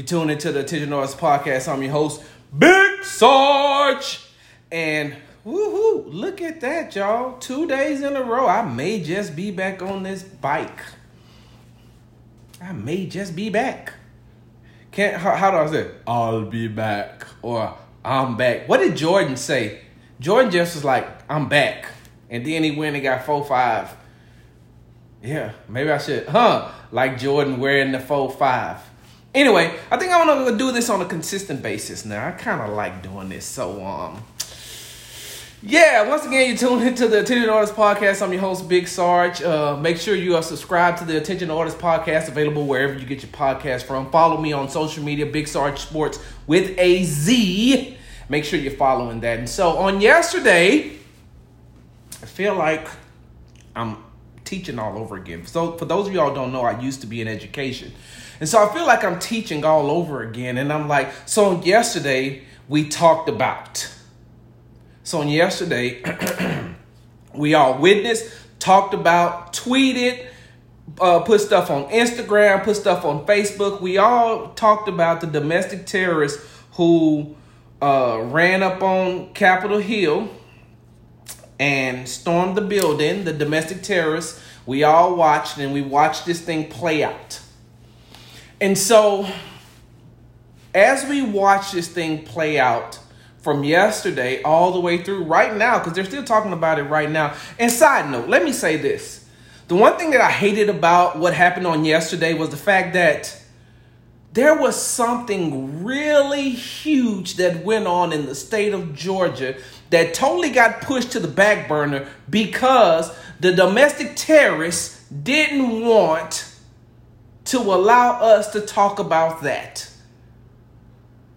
You tune into the Attention Artist Podcast. I'm your host, Big Sarge. And woohoo, look at that, y'all. Two days in a row, I may just be back on this bike. I may just be back. Can't how, how do I say? I'll be back or I'm back. What did Jordan say? Jordan just was like, I'm back. And then he went and got four five. Yeah, maybe I should, huh? Like Jordan wearing the four five. Anyway, I think I'm gonna do this on a consistent basis now. I kind of like doing this, so um, yeah. Once again, you tune into the Attention Artist Podcast. I'm your host, Big Sarge. Uh, make sure you are subscribed to the Attention Artist Podcast, available wherever you get your podcast from. Follow me on social media, Big Sarge Sports with a Z. Make sure you're following that. And so on yesterday, I feel like I'm teaching all over again. So for those of y'all don't know, I used to be in education. And so I feel like I'm teaching all over again. And I'm like, so yesterday we talked about. So on yesterday, we all witnessed, talked about, tweeted, uh, put stuff on Instagram, put stuff on Facebook. We all talked about the domestic terrorists who uh, ran up on Capitol Hill and stormed the building, the domestic terrorists. We all watched and we watched this thing play out. And so, as we watch this thing play out from yesterday all the way through right now, because they're still talking about it right now. And side note, let me say this. The one thing that I hated about what happened on yesterday was the fact that there was something really huge that went on in the state of Georgia that totally got pushed to the back burner because the domestic terrorists didn't want to allow us to talk about that.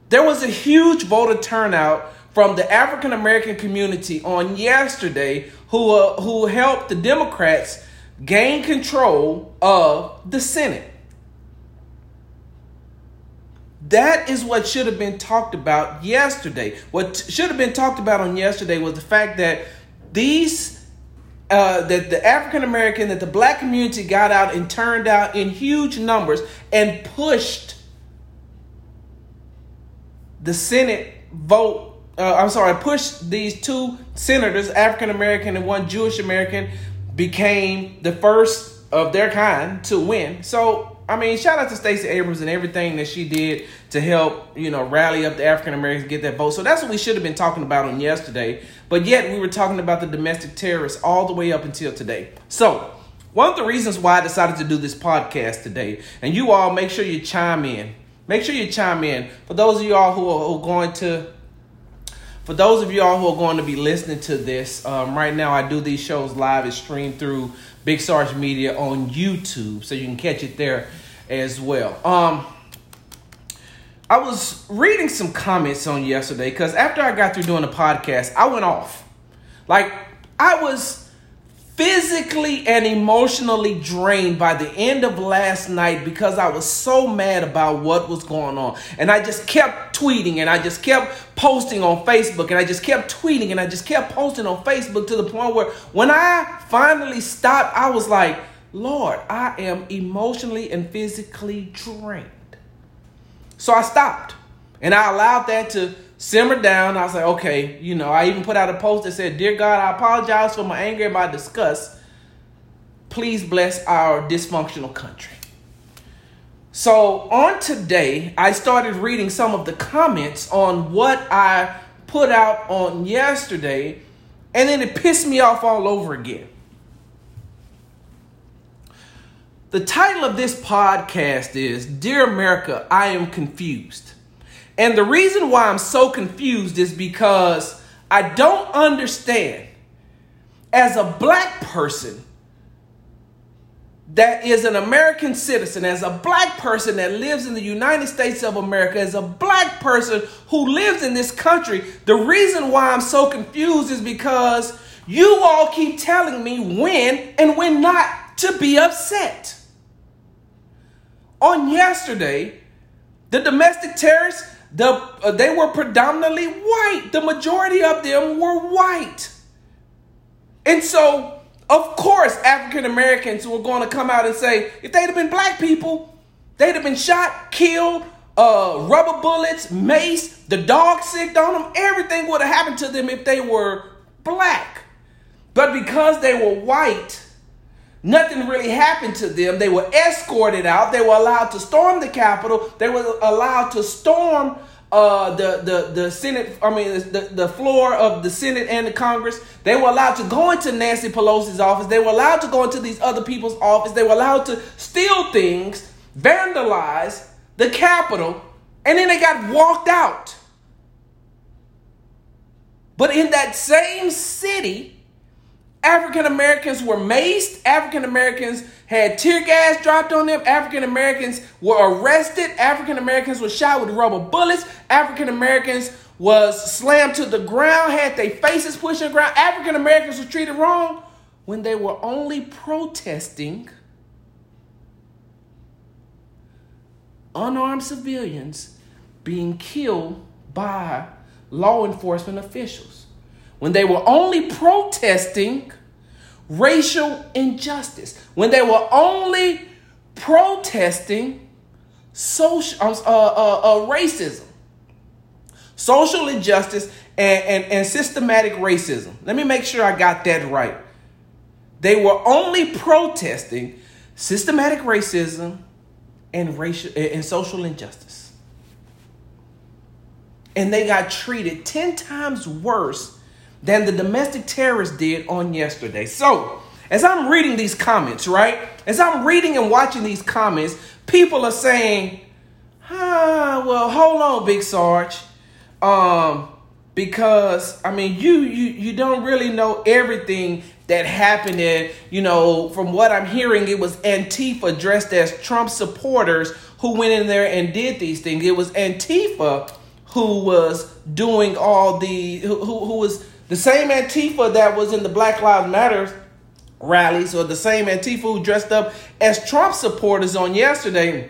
There was a huge voter turnout from the African American community on yesterday who, uh, who helped the Democrats gain control of the Senate. That is what should have been talked about yesterday. What should have been talked about on yesterday was the fact that these uh, that the African American, that the black community got out and turned out in huge numbers and pushed the Senate vote. Uh, I'm sorry, pushed these two senators, African American and one Jewish American, became the first of their kind to win. So I mean, shout out to Stacey Abrams and everything that she did to help, you know, rally up the African Americans get that vote. So that's what we should have been talking about on yesterday. But yet we were talking about the domestic terrorists all the way up until today. So one of the reasons why I decided to do this podcast today, and you all make sure you chime in. Make sure you chime in. For those of who are, who are going to for those of y'all who are going to be listening to this, um, right now I do these shows live. It's streamed through Big Sarge Media on YouTube, so you can catch it there as well. Um, I was reading some comments on yesterday because after I got through doing the podcast, I went off. Like I was physically and emotionally drained by the end of last night because I was so mad about what was going on. And I just kept tweeting and I just kept posting on Facebook and I just kept tweeting and I just kept posting on Facebook to the point where when I finally stopped, I was like, Lord, I am emotionally and physically drained. So I stopped and I allowed that to simmer down. I was like, okay, you know, I even put out a post that said, Dear God, I apologize for my anger and my disgust. Please bless our dysfunctional country. So on today, I started reading some of the comments on what I put out on yesterday, and then it pissed me off all over again. The title of this podcast is Dear America, I am confused. And the reason why I'm so confused is because I don't understand as a black person that is an American citizen, as a black person that lives in the United States of America, as a black person who lives in this country, the reason why I'm so confused is because you all keep telling me when and when not to be upset. On yesterday, the domestic terrorists the, uh, they were predominantly white. The majority of them were white. And so Of course, African Americans were going to come out and say, if they'd have been black people, they'd have been shot, killed, uh, rubber bullets, mace, the dog sicked on them. Everything would have happened to them if they were black. But because they were white, nothing really happened to them. They were escorted out. They were allowed to storm the Capitol. They were allowed to storm uh, the, the, the Senate, I mean, the, the floor of the Senate and the Congress. They were allowed to go into Nancy Pelosi's office. They were allowed to go into these other people's office. They were allowed to steal things, vandalize the Capitol, and then they got walked out. But in that same city, African Americans were maced. African Americans had tear gas dropped on them. African Americans were arrested. African Americans were shot with rubber bullets. African Americans was slammed to the ground, had their faces pushed on the ground. African Americans were treated wrong when they were only protesting unarmed civilians being killed by law enforcement officials when they were only protesting racial injustice, when they were only protesting social uh, uh, uh, racism, social injustice, and, and, and systematic racism. Let me make sure I got that right. They were only protesting systematic racism and racial and social injustice. And they got treated 10 times worse than the domestic terrorists did on yesterday. So, as I'm reading these comments, right? As I'm reading and watching these comments, people are saying, ah, well, hold on, Big Sarge. Um, because I mean you you you don't really know everything that happened and you know from what I'm hearing it was Antifa dressed as Trump supporters who went in there and did these things. It was Antifa who was doing all the who, who, who was the same Antifa that was in the Black Lives Matter rallies, or the same Antifa who dressed up as Trump supporters on yesterday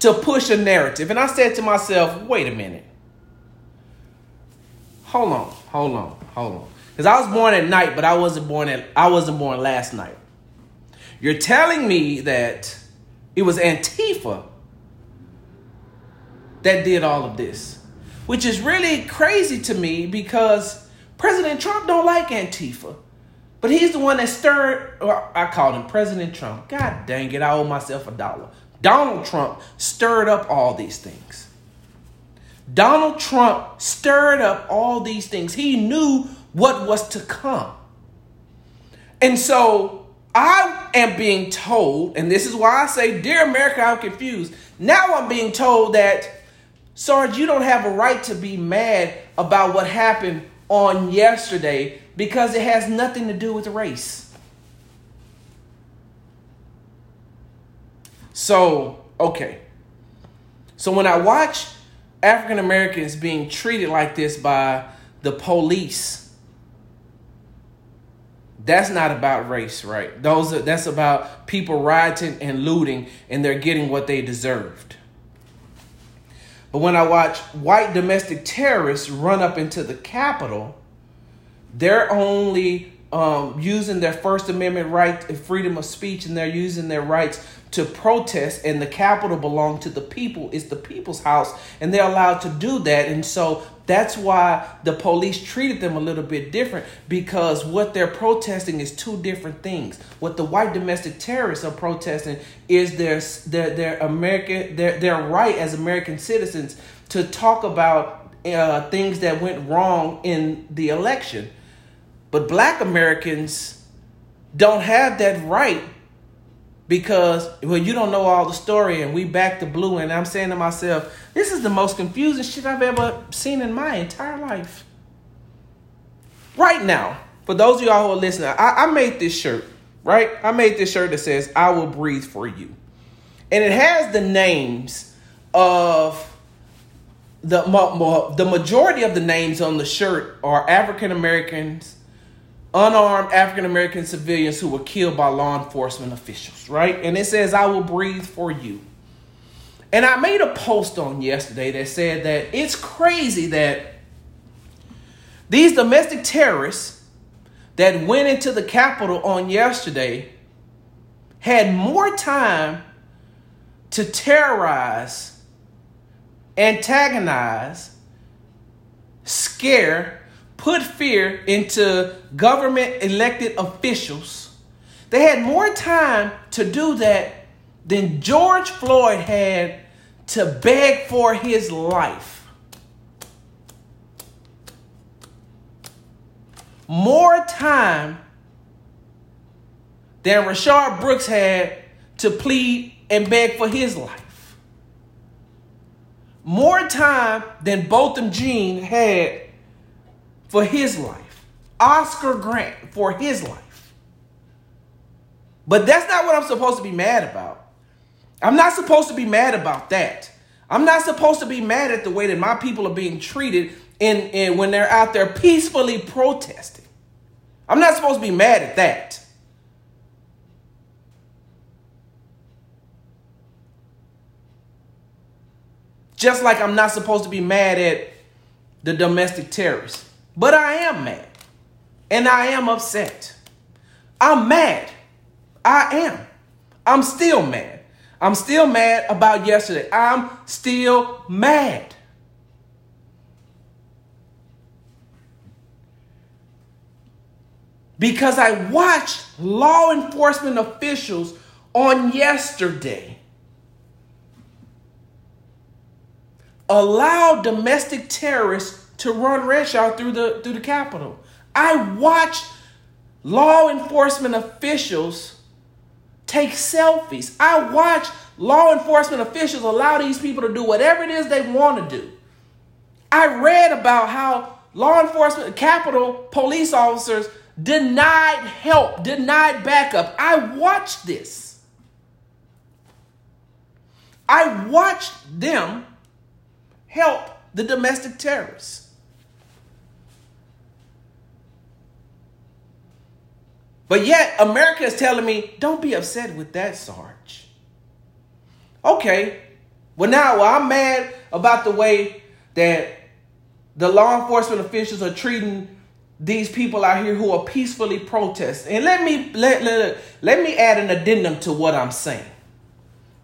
to push a narrative. And I said to myself, wait a minute. Hold on, hold on, hold on. Because I was born at night, but I wasn't born at I wasn't born last night. You're telling me that it was Antifa that did all of this, which is really crazy to me because President Trump don't like Antifa. But he's the one that stirred, or I called him President Trump. God dang it, I owe myself a dollar. Donald Trump stirred up all these things. Donald Trump stirred up all these things. He knew what was to come. And so I am being told, and this is why I say, Dear America, I'm confused. Now I'm being told that, Sarge, you don't have a right to be mad about what happened on yesterday because it has nothing to do with race. So, okay. So when I watch African Americans being treated like this by the police, that's not about race, right? Those are, that's about people rioting and looting and they're getting what they deserved. But when I watch white domestic terrorists run up into the Capitol, they're only um, using their First Amendment right, and freedom of speech, and they're using their rights to protest. And the Capitol belongs to the people; it's the people's house, and they're allowed to do that. And so that's why the police treated them a little bit different because what they're protesting is two different things. What the white domestic terrorists are protesting is their their, their American their their right as American citizens to talk about uh, things that went wrong in the election. But black Americans don't have that right because well you don't know all the story and we back to blue and i'm saying to myself this is the most confusing shit i've ever seen in my entire life. Right now for those of y'all who are listening I, I made this shirt right? I made this shirt that says i will breathe for you. And it has the names of the the majority of the names on the shirt are african americans unarmed African American civilians who were killed by law enforcement officials, right? And it says, I will breathe for you. And I made a post on yesterday that said that it's crazy that these domestic terrorists that went into the Capitol on yesterday had more time to terrorize, antagonize, scare, put fear into government elected officials. They had more time to do that than George Floyd had to beg for his life. more time than Rayshard Brooks had to plead and beg for his life. More time than Botham Jean had for his life. Oscar Grant for his life. But that's not what I'm supposed to be mad about. I'm not supposed to be mad about that. I'm not supposed to be mad at the way that my people are being treated in when they're out there peacefully protesting. I'm not supposed to be mad at that. Just like I'm not supposed to be mad at the domestic terrorists. But I am mad. And I am upset. I'm mad. I am. I'm still mad. I'm still mad about yesterday. I'm still mad. because I watched law enforcement officials on yesterday allow domestic terrorists to run roughshod through the through the Capitol. I watched law enforcement officials take selfies. I watched law enforcement officials allow these people to do whatever it is they want to do. I read about how law enforcement, Capitol police officers denied help, denied backup. I watched this. I watched them help the domestic terrorists. But yet, America is telling me, don't be upset with that, Sarge. Okay. Well, now well, I'm mad about the way that the law enforcement officials are treating these people out here who are peacefully protesting. And let me let, let, let me add an addendum to what I'm saying.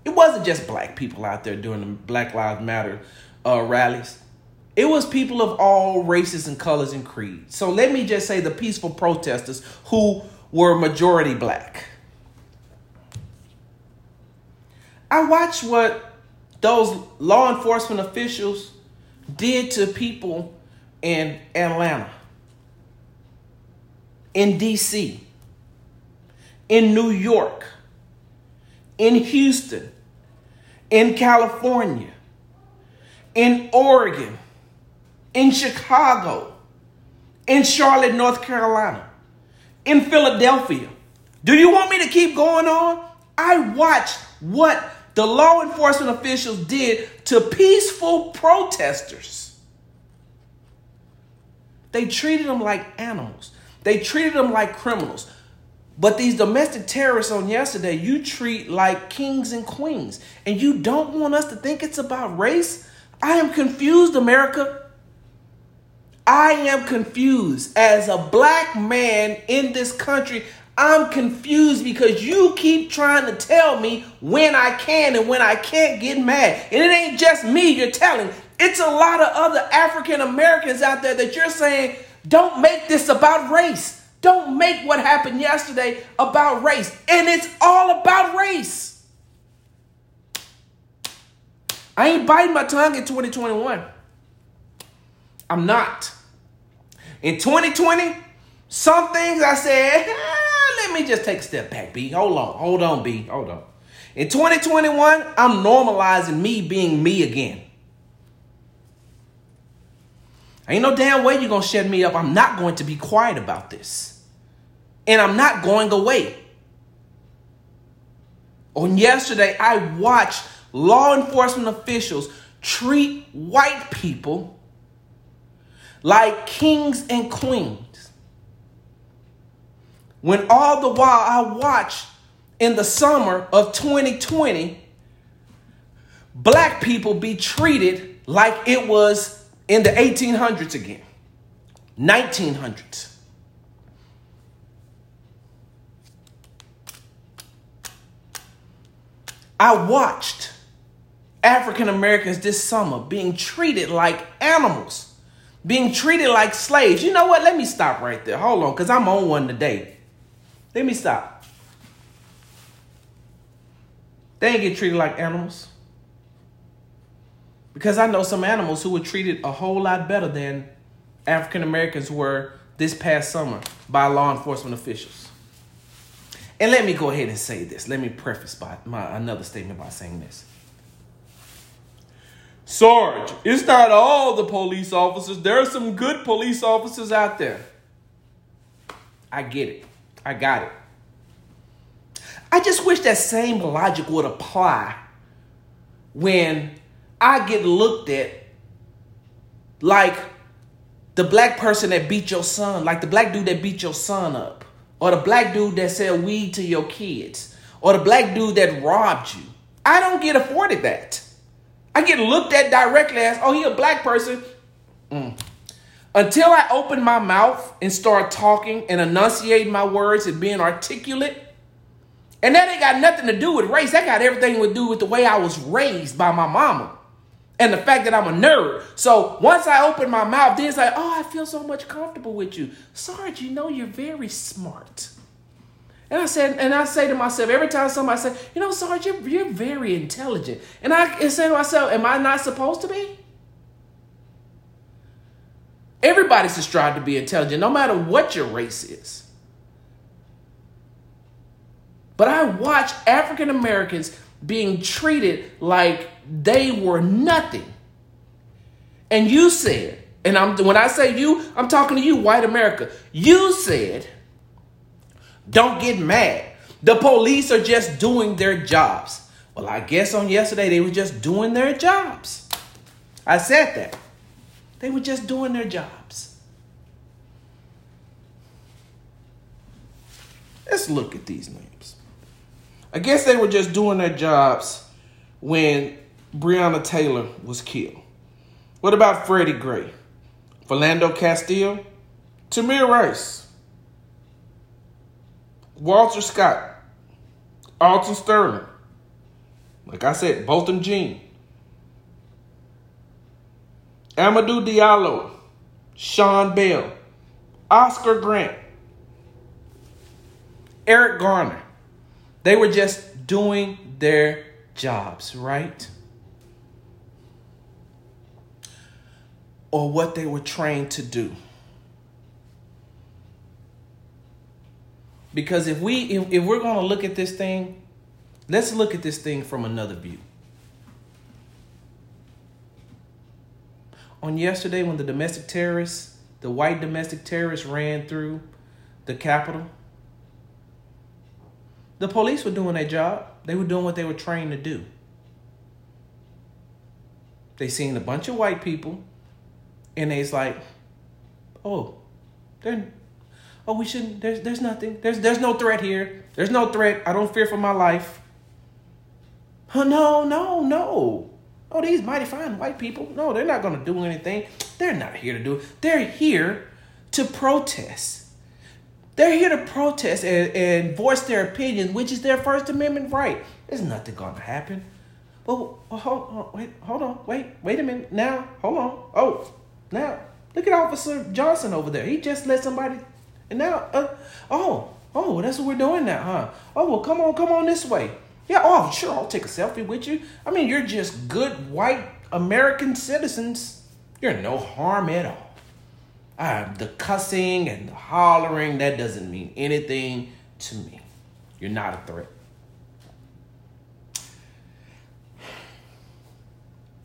It wasn't just black people out there doing the Black Lives Matter uh, rallies. It was people of all races and colors and creeds. So let me just say the peaceful protesters who were majority black. I watched what those law enforcement officials did to people in Atlanta in DC, in New York, in Houston, in California, in Oregon, in Chicago, in Charlotte, North Carolina, in Philadelphia. Do you want me to keep going on? I watched what the law enforcement officials did to peaceful protesters. They treated them like animals. They treated them like criminals. But these domestic terrorists on yesterday, you treat like kings and queens. And you don't want us to think it's about race? I am confused, America. I am confused. As a black man in this country, I'm confused because you keep trying to tell me when I can and when I can't get mad. And it ain't just me you're telling. It's a lot of other African Americans out there that you're saying don't make this about race. Don't make what happened yesterday about race. And it's all about race. I ain't biting my tongue in 2021. I'm not. In 2020, some things I said, ah, let me just take a step back, B. Hold on. Hold on, B. Hold on. In 2021, I'm normalizing me being me again. Ain't no damn way you're going to shut me up. I'm not going to be quiet about this. And I'm not going away. On yesterday, I watched law enforcement officials treat white people like kings and queens. When all the while I watched in the summer of 2020, black people be treated like it was in the 1800s again, 1900s. I watched African Americans this summer being treated like animals being treated like slaves. You know what? Let me stop right there. Hold on, because I'm on one today. Let me stop. They ain't get treated like animals. Because I know some animals who were treated a whole lot better than African Americans were this past summer by law enforcement officials. And let me go ahead and say this. Let me preface by my another statement by saying this. Sarge, it's not all the police officers. There are some good police officers out there. I get it. I got it. I just wish that same logic would apply when I get looked at like the black person that beat your son, like the black dude that beat your son up, or the black dude that sell weed to your kids, or the black dude that robbed you. I don't get afforded that. I get looked at directly as, oh, he a black person. Mm. Until I open my mouth and start talking and enunciating my words and being articulate, and that ain't got nothing to do with race. That got everything to do with the way I was raised by my mama and the fact that I'm a nerd. So once I open my mouth, then it's like, oh, I feel so much comfortable with you. Sarge, you know you're very smart. And I said, and I say to myself every time somebody says, you know, Sarge, you're, you're very intelligent. And I say to myself, am I not supposed to be? Everybody's to strive to be intelligent, no matter what your race is. But I watch African Americans being treated like they were nothing. And you said, and I'm when I say you, I'm talking to you, white America. You said, don't get mad. The police are just doing their jobs. Well, I guess on yesterday they were just doing their jobs. I said that. They were just doing their jobs. Let's look at these names. I guess they were just doing their jobs when Breonna Taylor was killed. What about Freddie Gray? Philando Castile? Tamir Rice? Walter Scott? Alton Sterling? Like I said, Botham Jean? Amadou Diallo? Sean Bell? Oscar Grant? Eric Garner? They were just doing their jobs, right? Or what they were trained to do. Because if we if, if we're going to look at this thing, let's look at this thing from another view. On yesterday when the domestic terrorists, the white domestic terrorists ran through the Capitol, the police were doing their job. They were doing what they were trained to do. They seen a bunch of white people, and they's like, "Oh, they're, oh, we shouldn't. There's, there's nothing. There's, there's no threat here. There's no threat. I don't fear for my life." Oh, no, no, no. Oh, these mighty fine white people. No, they're not to do anything. They're not here to do it. They're here to protest. They're here to protest and, and voice their opinion, which is their First Amendment right. There's nothing to happen. Well, hold, on, wait, hold on, wait, wait a minute. Now, hold on. Oh, now look at Officer Johnson over there. He just let somebody, and now, uh, oh, oh, that's what we're doing now, huh? Oh, well, come on, come on this way. Yeah, oh, sure, I'll take a selfie with you. I mean, you're just good white American citizens. You're no harm at all the cussing and the hollering, that doesn't mean anything to me. You're not a threat.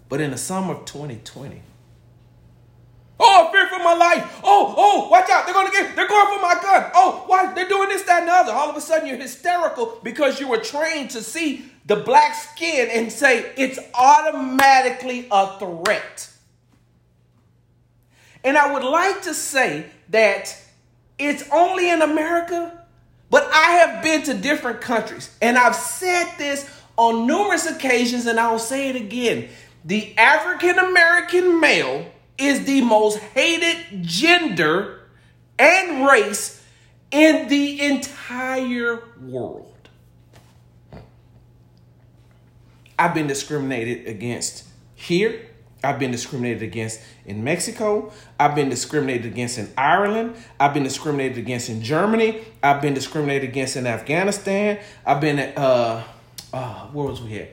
But in the summer of 2020, oh, for my life. Oh, oh, watch out. They're going to get, they're going for my gun. Oh, why? They're doing this, that, and the other. All of a sudden, you're hysterical because you were trained to see the black skin and say it's automatically a threat. And I would like to say that it's only in America, but I have been to different countries. And I've said this on numerous occasions, and I'll say it again. The African American male is the most hated gender and race in the entire world. I've been discriminated against here. I've been discriminated against in Mexico. I've been discriminated against in Ireland. I've been discriminated against in Germany. I've been discriminated against in Afghanistan. I've been uh, uh where was we at?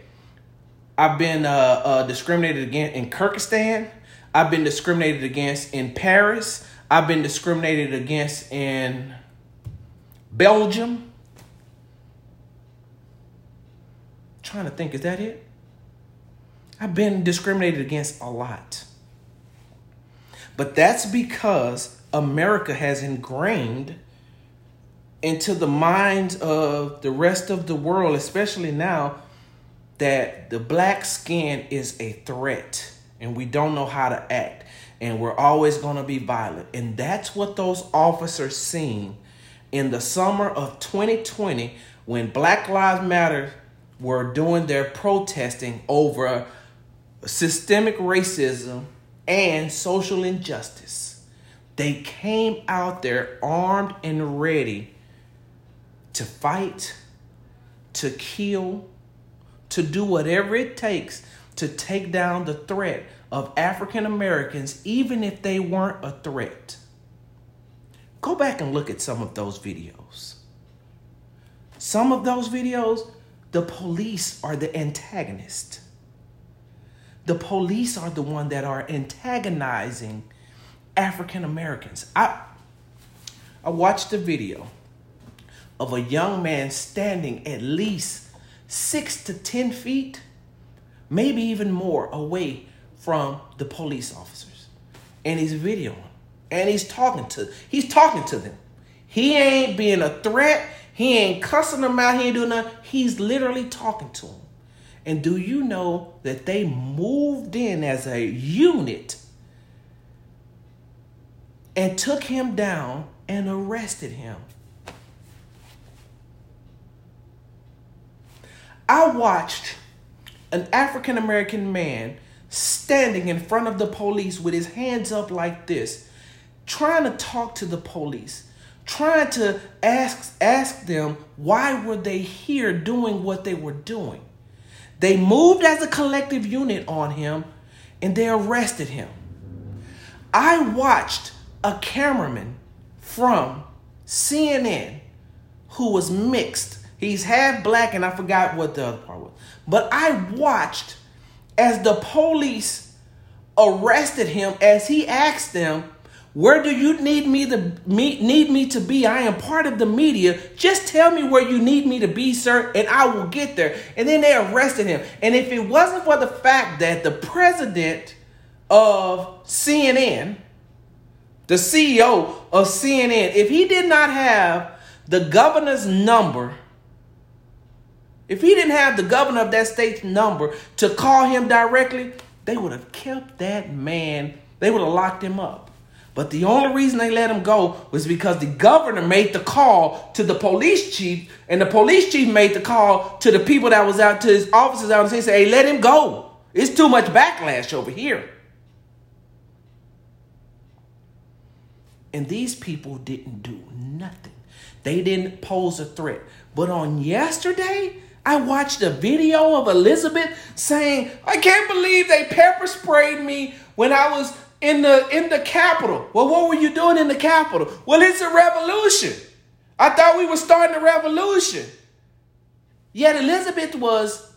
I've been uh, uh discriminated against in Kyrgyzstan. I've been discriminated against in Paris. I've been discriminated against in Belgium. trying to think, is that it? I've been discriminated against a lot. But that's because America has ingrained into the minds of the rest of the world, especially now, that the black skin is a threat and we don't know how to act and we're always going to be violent. And that's what those officers seen in the summer of 2020 when Black Lives Matter were doing their protesting over systemic racism and social injustice. They came out there armed and ready to fight, to kill, to do whatever it takes to take down the threat of African Americans, even if they weren't a threat. Go back and look at some of those videos. Some of those videos, the police are the antagonist. The police are the one that are antagonizing African Americans. I I watched a video of a young man standing at least six to ten feet maybe even more away from the police officers. And he's videoing. And he's talking to he's talking to them. He ain't being a threat. He ain't cussing them out. He ain't doing nothing. He's literally talking to them. And do you know that they moved in as a unit and took him down and arrested him? I watched an African American man standing in front of the police with his hands up like this, trying to talk to the police, trying to ask ask them why were they here doing what they were doing. They moved as a collective unit on him and they arrested him. I watched a cameraman from CNN who was mixed. He's half black and I forgot what the other part was. But I watched as the police arrested him as he asked them, "Where do you need me to me, need me to be? I am part of the media. Just tell me where you need me to be, sir, and I will get there." And then they arrested him. And if it wasn't for the fact that the president of CNN, the CEO of CNN, if he did not have the governor's number if he didn't have the governor of that state's number to call him directly, they would have kept that man, they would have locked him up. But the only reason they let him go was because the governor made the call to the police chief, and the police chief made the call to the people that was out to his officers out and say, "Hey, let him go. It's too much backlash over here." And these people didn't do nothing. They didn't pose a threat. But on yesterday, I watched a video of Elizabeth saying, I can't believe they pepper sprayed me when I was in the in the Capitol. Well, what were you doing in the Capitol? Well, it's a revolution. I thought we were starting a revolution. Yet Elizabeth was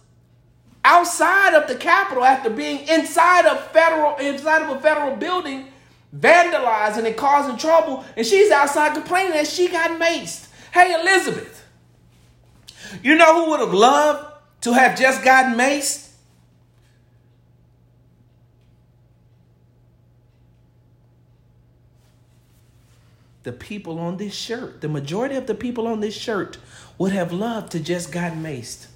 outside of the Capitol after being inside of federal inside of a federal building, vandalizing and causing trouble, and she's outside complaining that she got maced. Hey, Elizabeth. You know who would have loved to have just gotten maced? The people on this shirt, the majority of the people on this shirt would have loved to just gotten maced.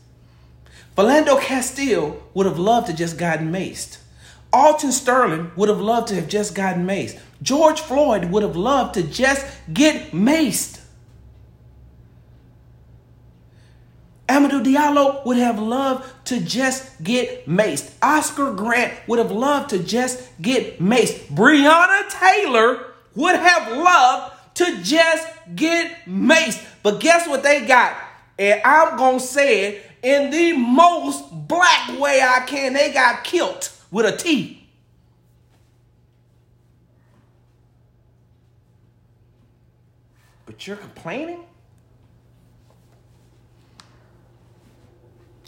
Philando Castile would have loved to just gotten maced. Alton Sterling would have loved to have just gotten maced. George Floyd would have loved to just get maced. Amadou Diallo would have loved to just get maced. Oscar Grant would have loved to just get maced. Breonna Taylor would have loved to just get maced. But guess what they got? And I'm going to say it, in the most black way I can. They got killed with a T. But you're complaining?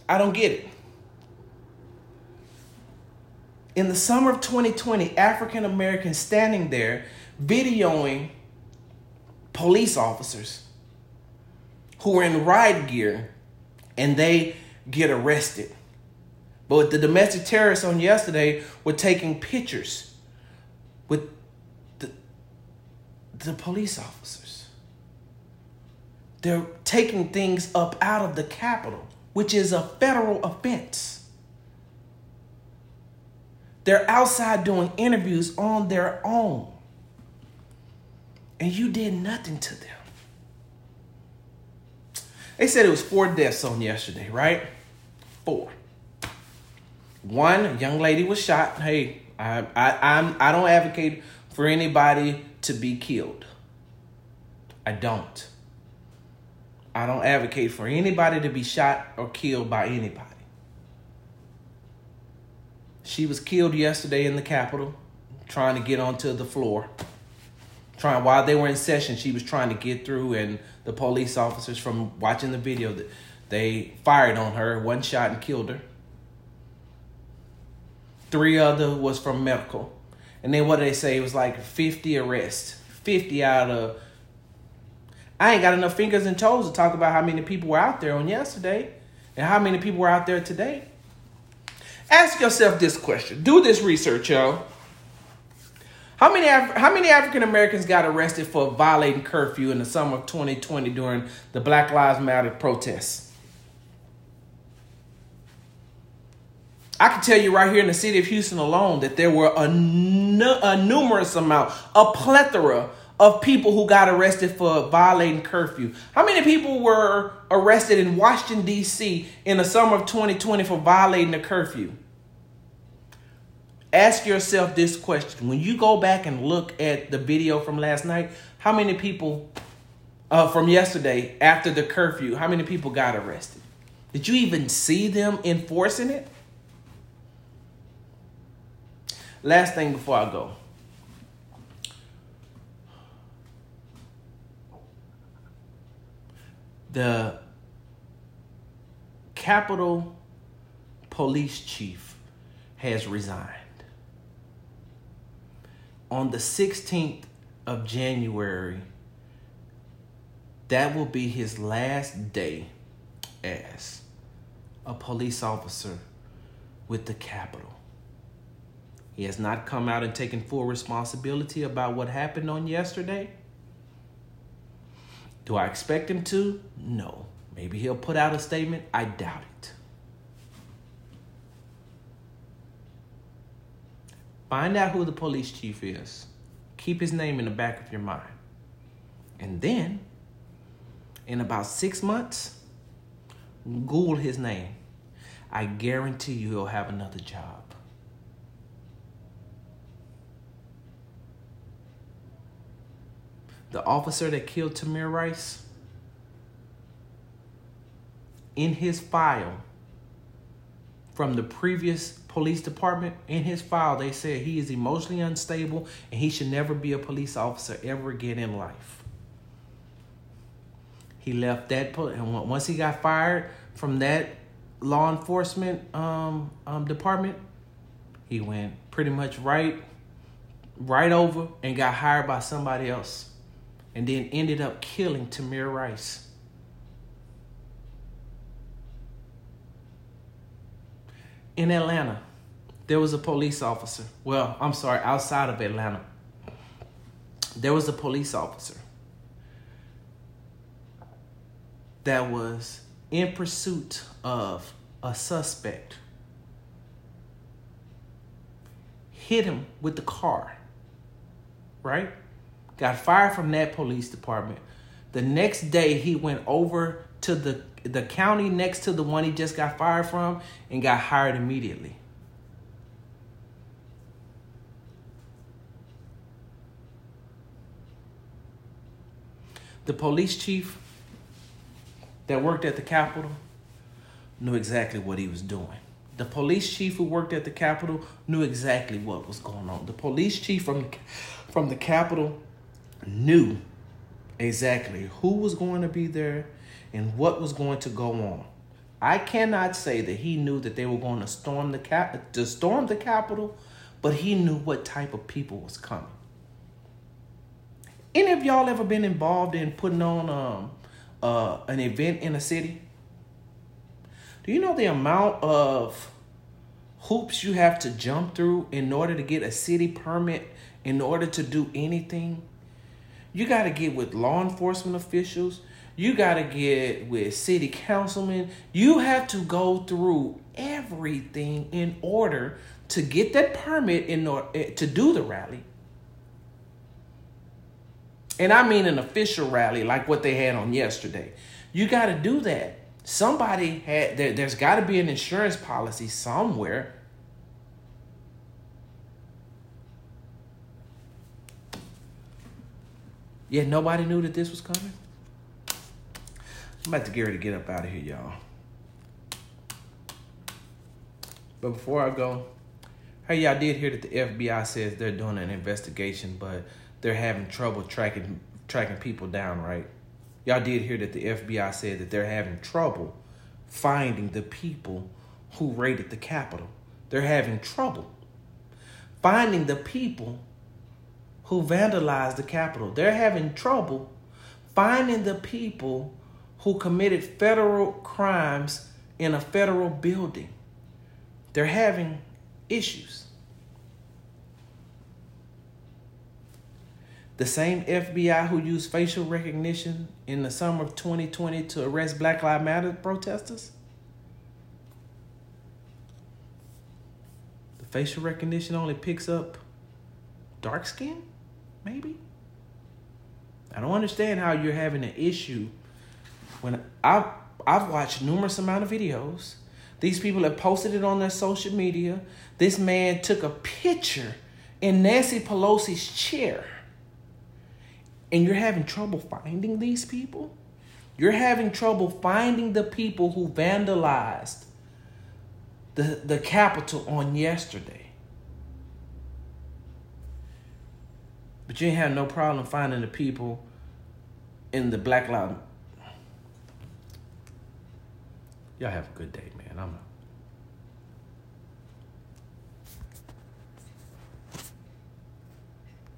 I don't get it. In the summer of 2020, African Americans standing there videoing police officers who were in riot gear and they get arrested. But the domestic terrorists on yesterday were taking pictures with the, the police officers. They're taking things up out of the Capitol, which is a federal offense. They're outside doing interviews on their own. And you did nothing to them. They said it was four deaths on yesterday, right? Four. One young lady was shot. Hey, I I I'm I don't advocate for anybody to be killed. I don't. I don't advocate for anybody to be shot or killed by anybody. She was killed yesterday in the Capitol, trying to get onto the floor. Trying while they were in session, she was trying to get through, and the police officers from watching the video that they fired on her, one shot and killed her. Three other was from medical. And then what they say? It was like 50 arrests. 50 out of I ain't got enough fingers and toes to talk about how many people were out there on yesterday and how many people were out there today. Ask yourself this question. Do this research, y'all. How many Af- how many African Americans got arrested for violating curfew in the summer of 2020 during the Black Lives Matter protests? I can tell you right here in the city of Houston alone that there were a, a numerous amount, a plethora of people who got arrested for violating curfew. How many people were arrested in Washington, D.C. in the summer of 2020 for violating the curfew? Ask yourself this question. When you go back and look at the video from last night, how many people uh, from yesterday after the curfew, how many people got arrested? Did you even see them enforcing it? Last thing before I go. The Capitol Police Chief has resigned. On the 16th of January, that will be his last day as a police officer with the Capitol. He has not come out and taken full responsibility about what happened on yesterday. Do I expect him to? No. Maybe he'll put out a statement. I doubt it. Find out who the police chief is. Keep his name in the back of your mind. And then, in about six months, Google his name. I guarantee you he'll have another job. The officer that killed Tamir Rice, in his file from the previous police department, in his file, they said he is emotionally unstable and he should never be a police officer ever again in life. He left that, and once he got fired from that law enforcement um, um, department, he went pretty much right, right over and got hired by somebody else and then ended up killing Tamir Rice. In Atlanta, there was a police officer. Well, I'm sorry, outside of Atlanta, there was a police officer that was in pursuit of a suspect. Hit him with the car, right? Got fired from that police department. The next day, he went over to the the county next to the one he just got fired from and got hired immediately. The police chief that worked at the Capitol knew exactly what he was doing. The police chief who worked at the Capitol knew exactly what was going on. The police chief from from the Capitol knew exactly who was going to be there and what was going to go on. I cannot say that he knew that they were going to storm the cap to storm the Capitol, but he knew what type of people was coming. Any of y'all ever been involved in putting on um, uh, an event in a city? Do you know the amount of hoops you have to jump through in order to get a city permit in order to do anything? You got to get with law enforcement officials. You got to get with city councilmen. You have to go through everything in order to get that permit in order eh, to do the rally. And I mean an official rally like what they had on yesterday. You got to do that. Somebody had there, there's got to be an insurance policy somewhere. Yet nobody knew that this was coming. I'm about to get ready to get up out of here, y'all. But before I go, hey, y'all did hear that the FBI says they're doing an investigation, but they're having trouble tracking tracking people down, right? Y'all did hear that the FBI said that they're having trouble finding the people who raided the Capitol. They're having trouble finding the people who vandalized the Capitol. They're having trouble finding the people who committed federal crimes in a federal building. They're having issues. The same FBI who used facial recognition in the summer of 2020 to arrest Black Lives Matter protesters? The facial recognition only picks up dark skin? Maybe? I don't understand how you're having an issue when I've, I've watched numerous amount of videos. These people have posted it on their social media. This man took a picture in Nancy Pelosi's chair and you're having trouble finding these people, you're having trouble finding the people who vandalized the, the Capitol on yesterday. But you ain't have no problem finding the people in the Black Lives. Y'all have a good day, man. I'm.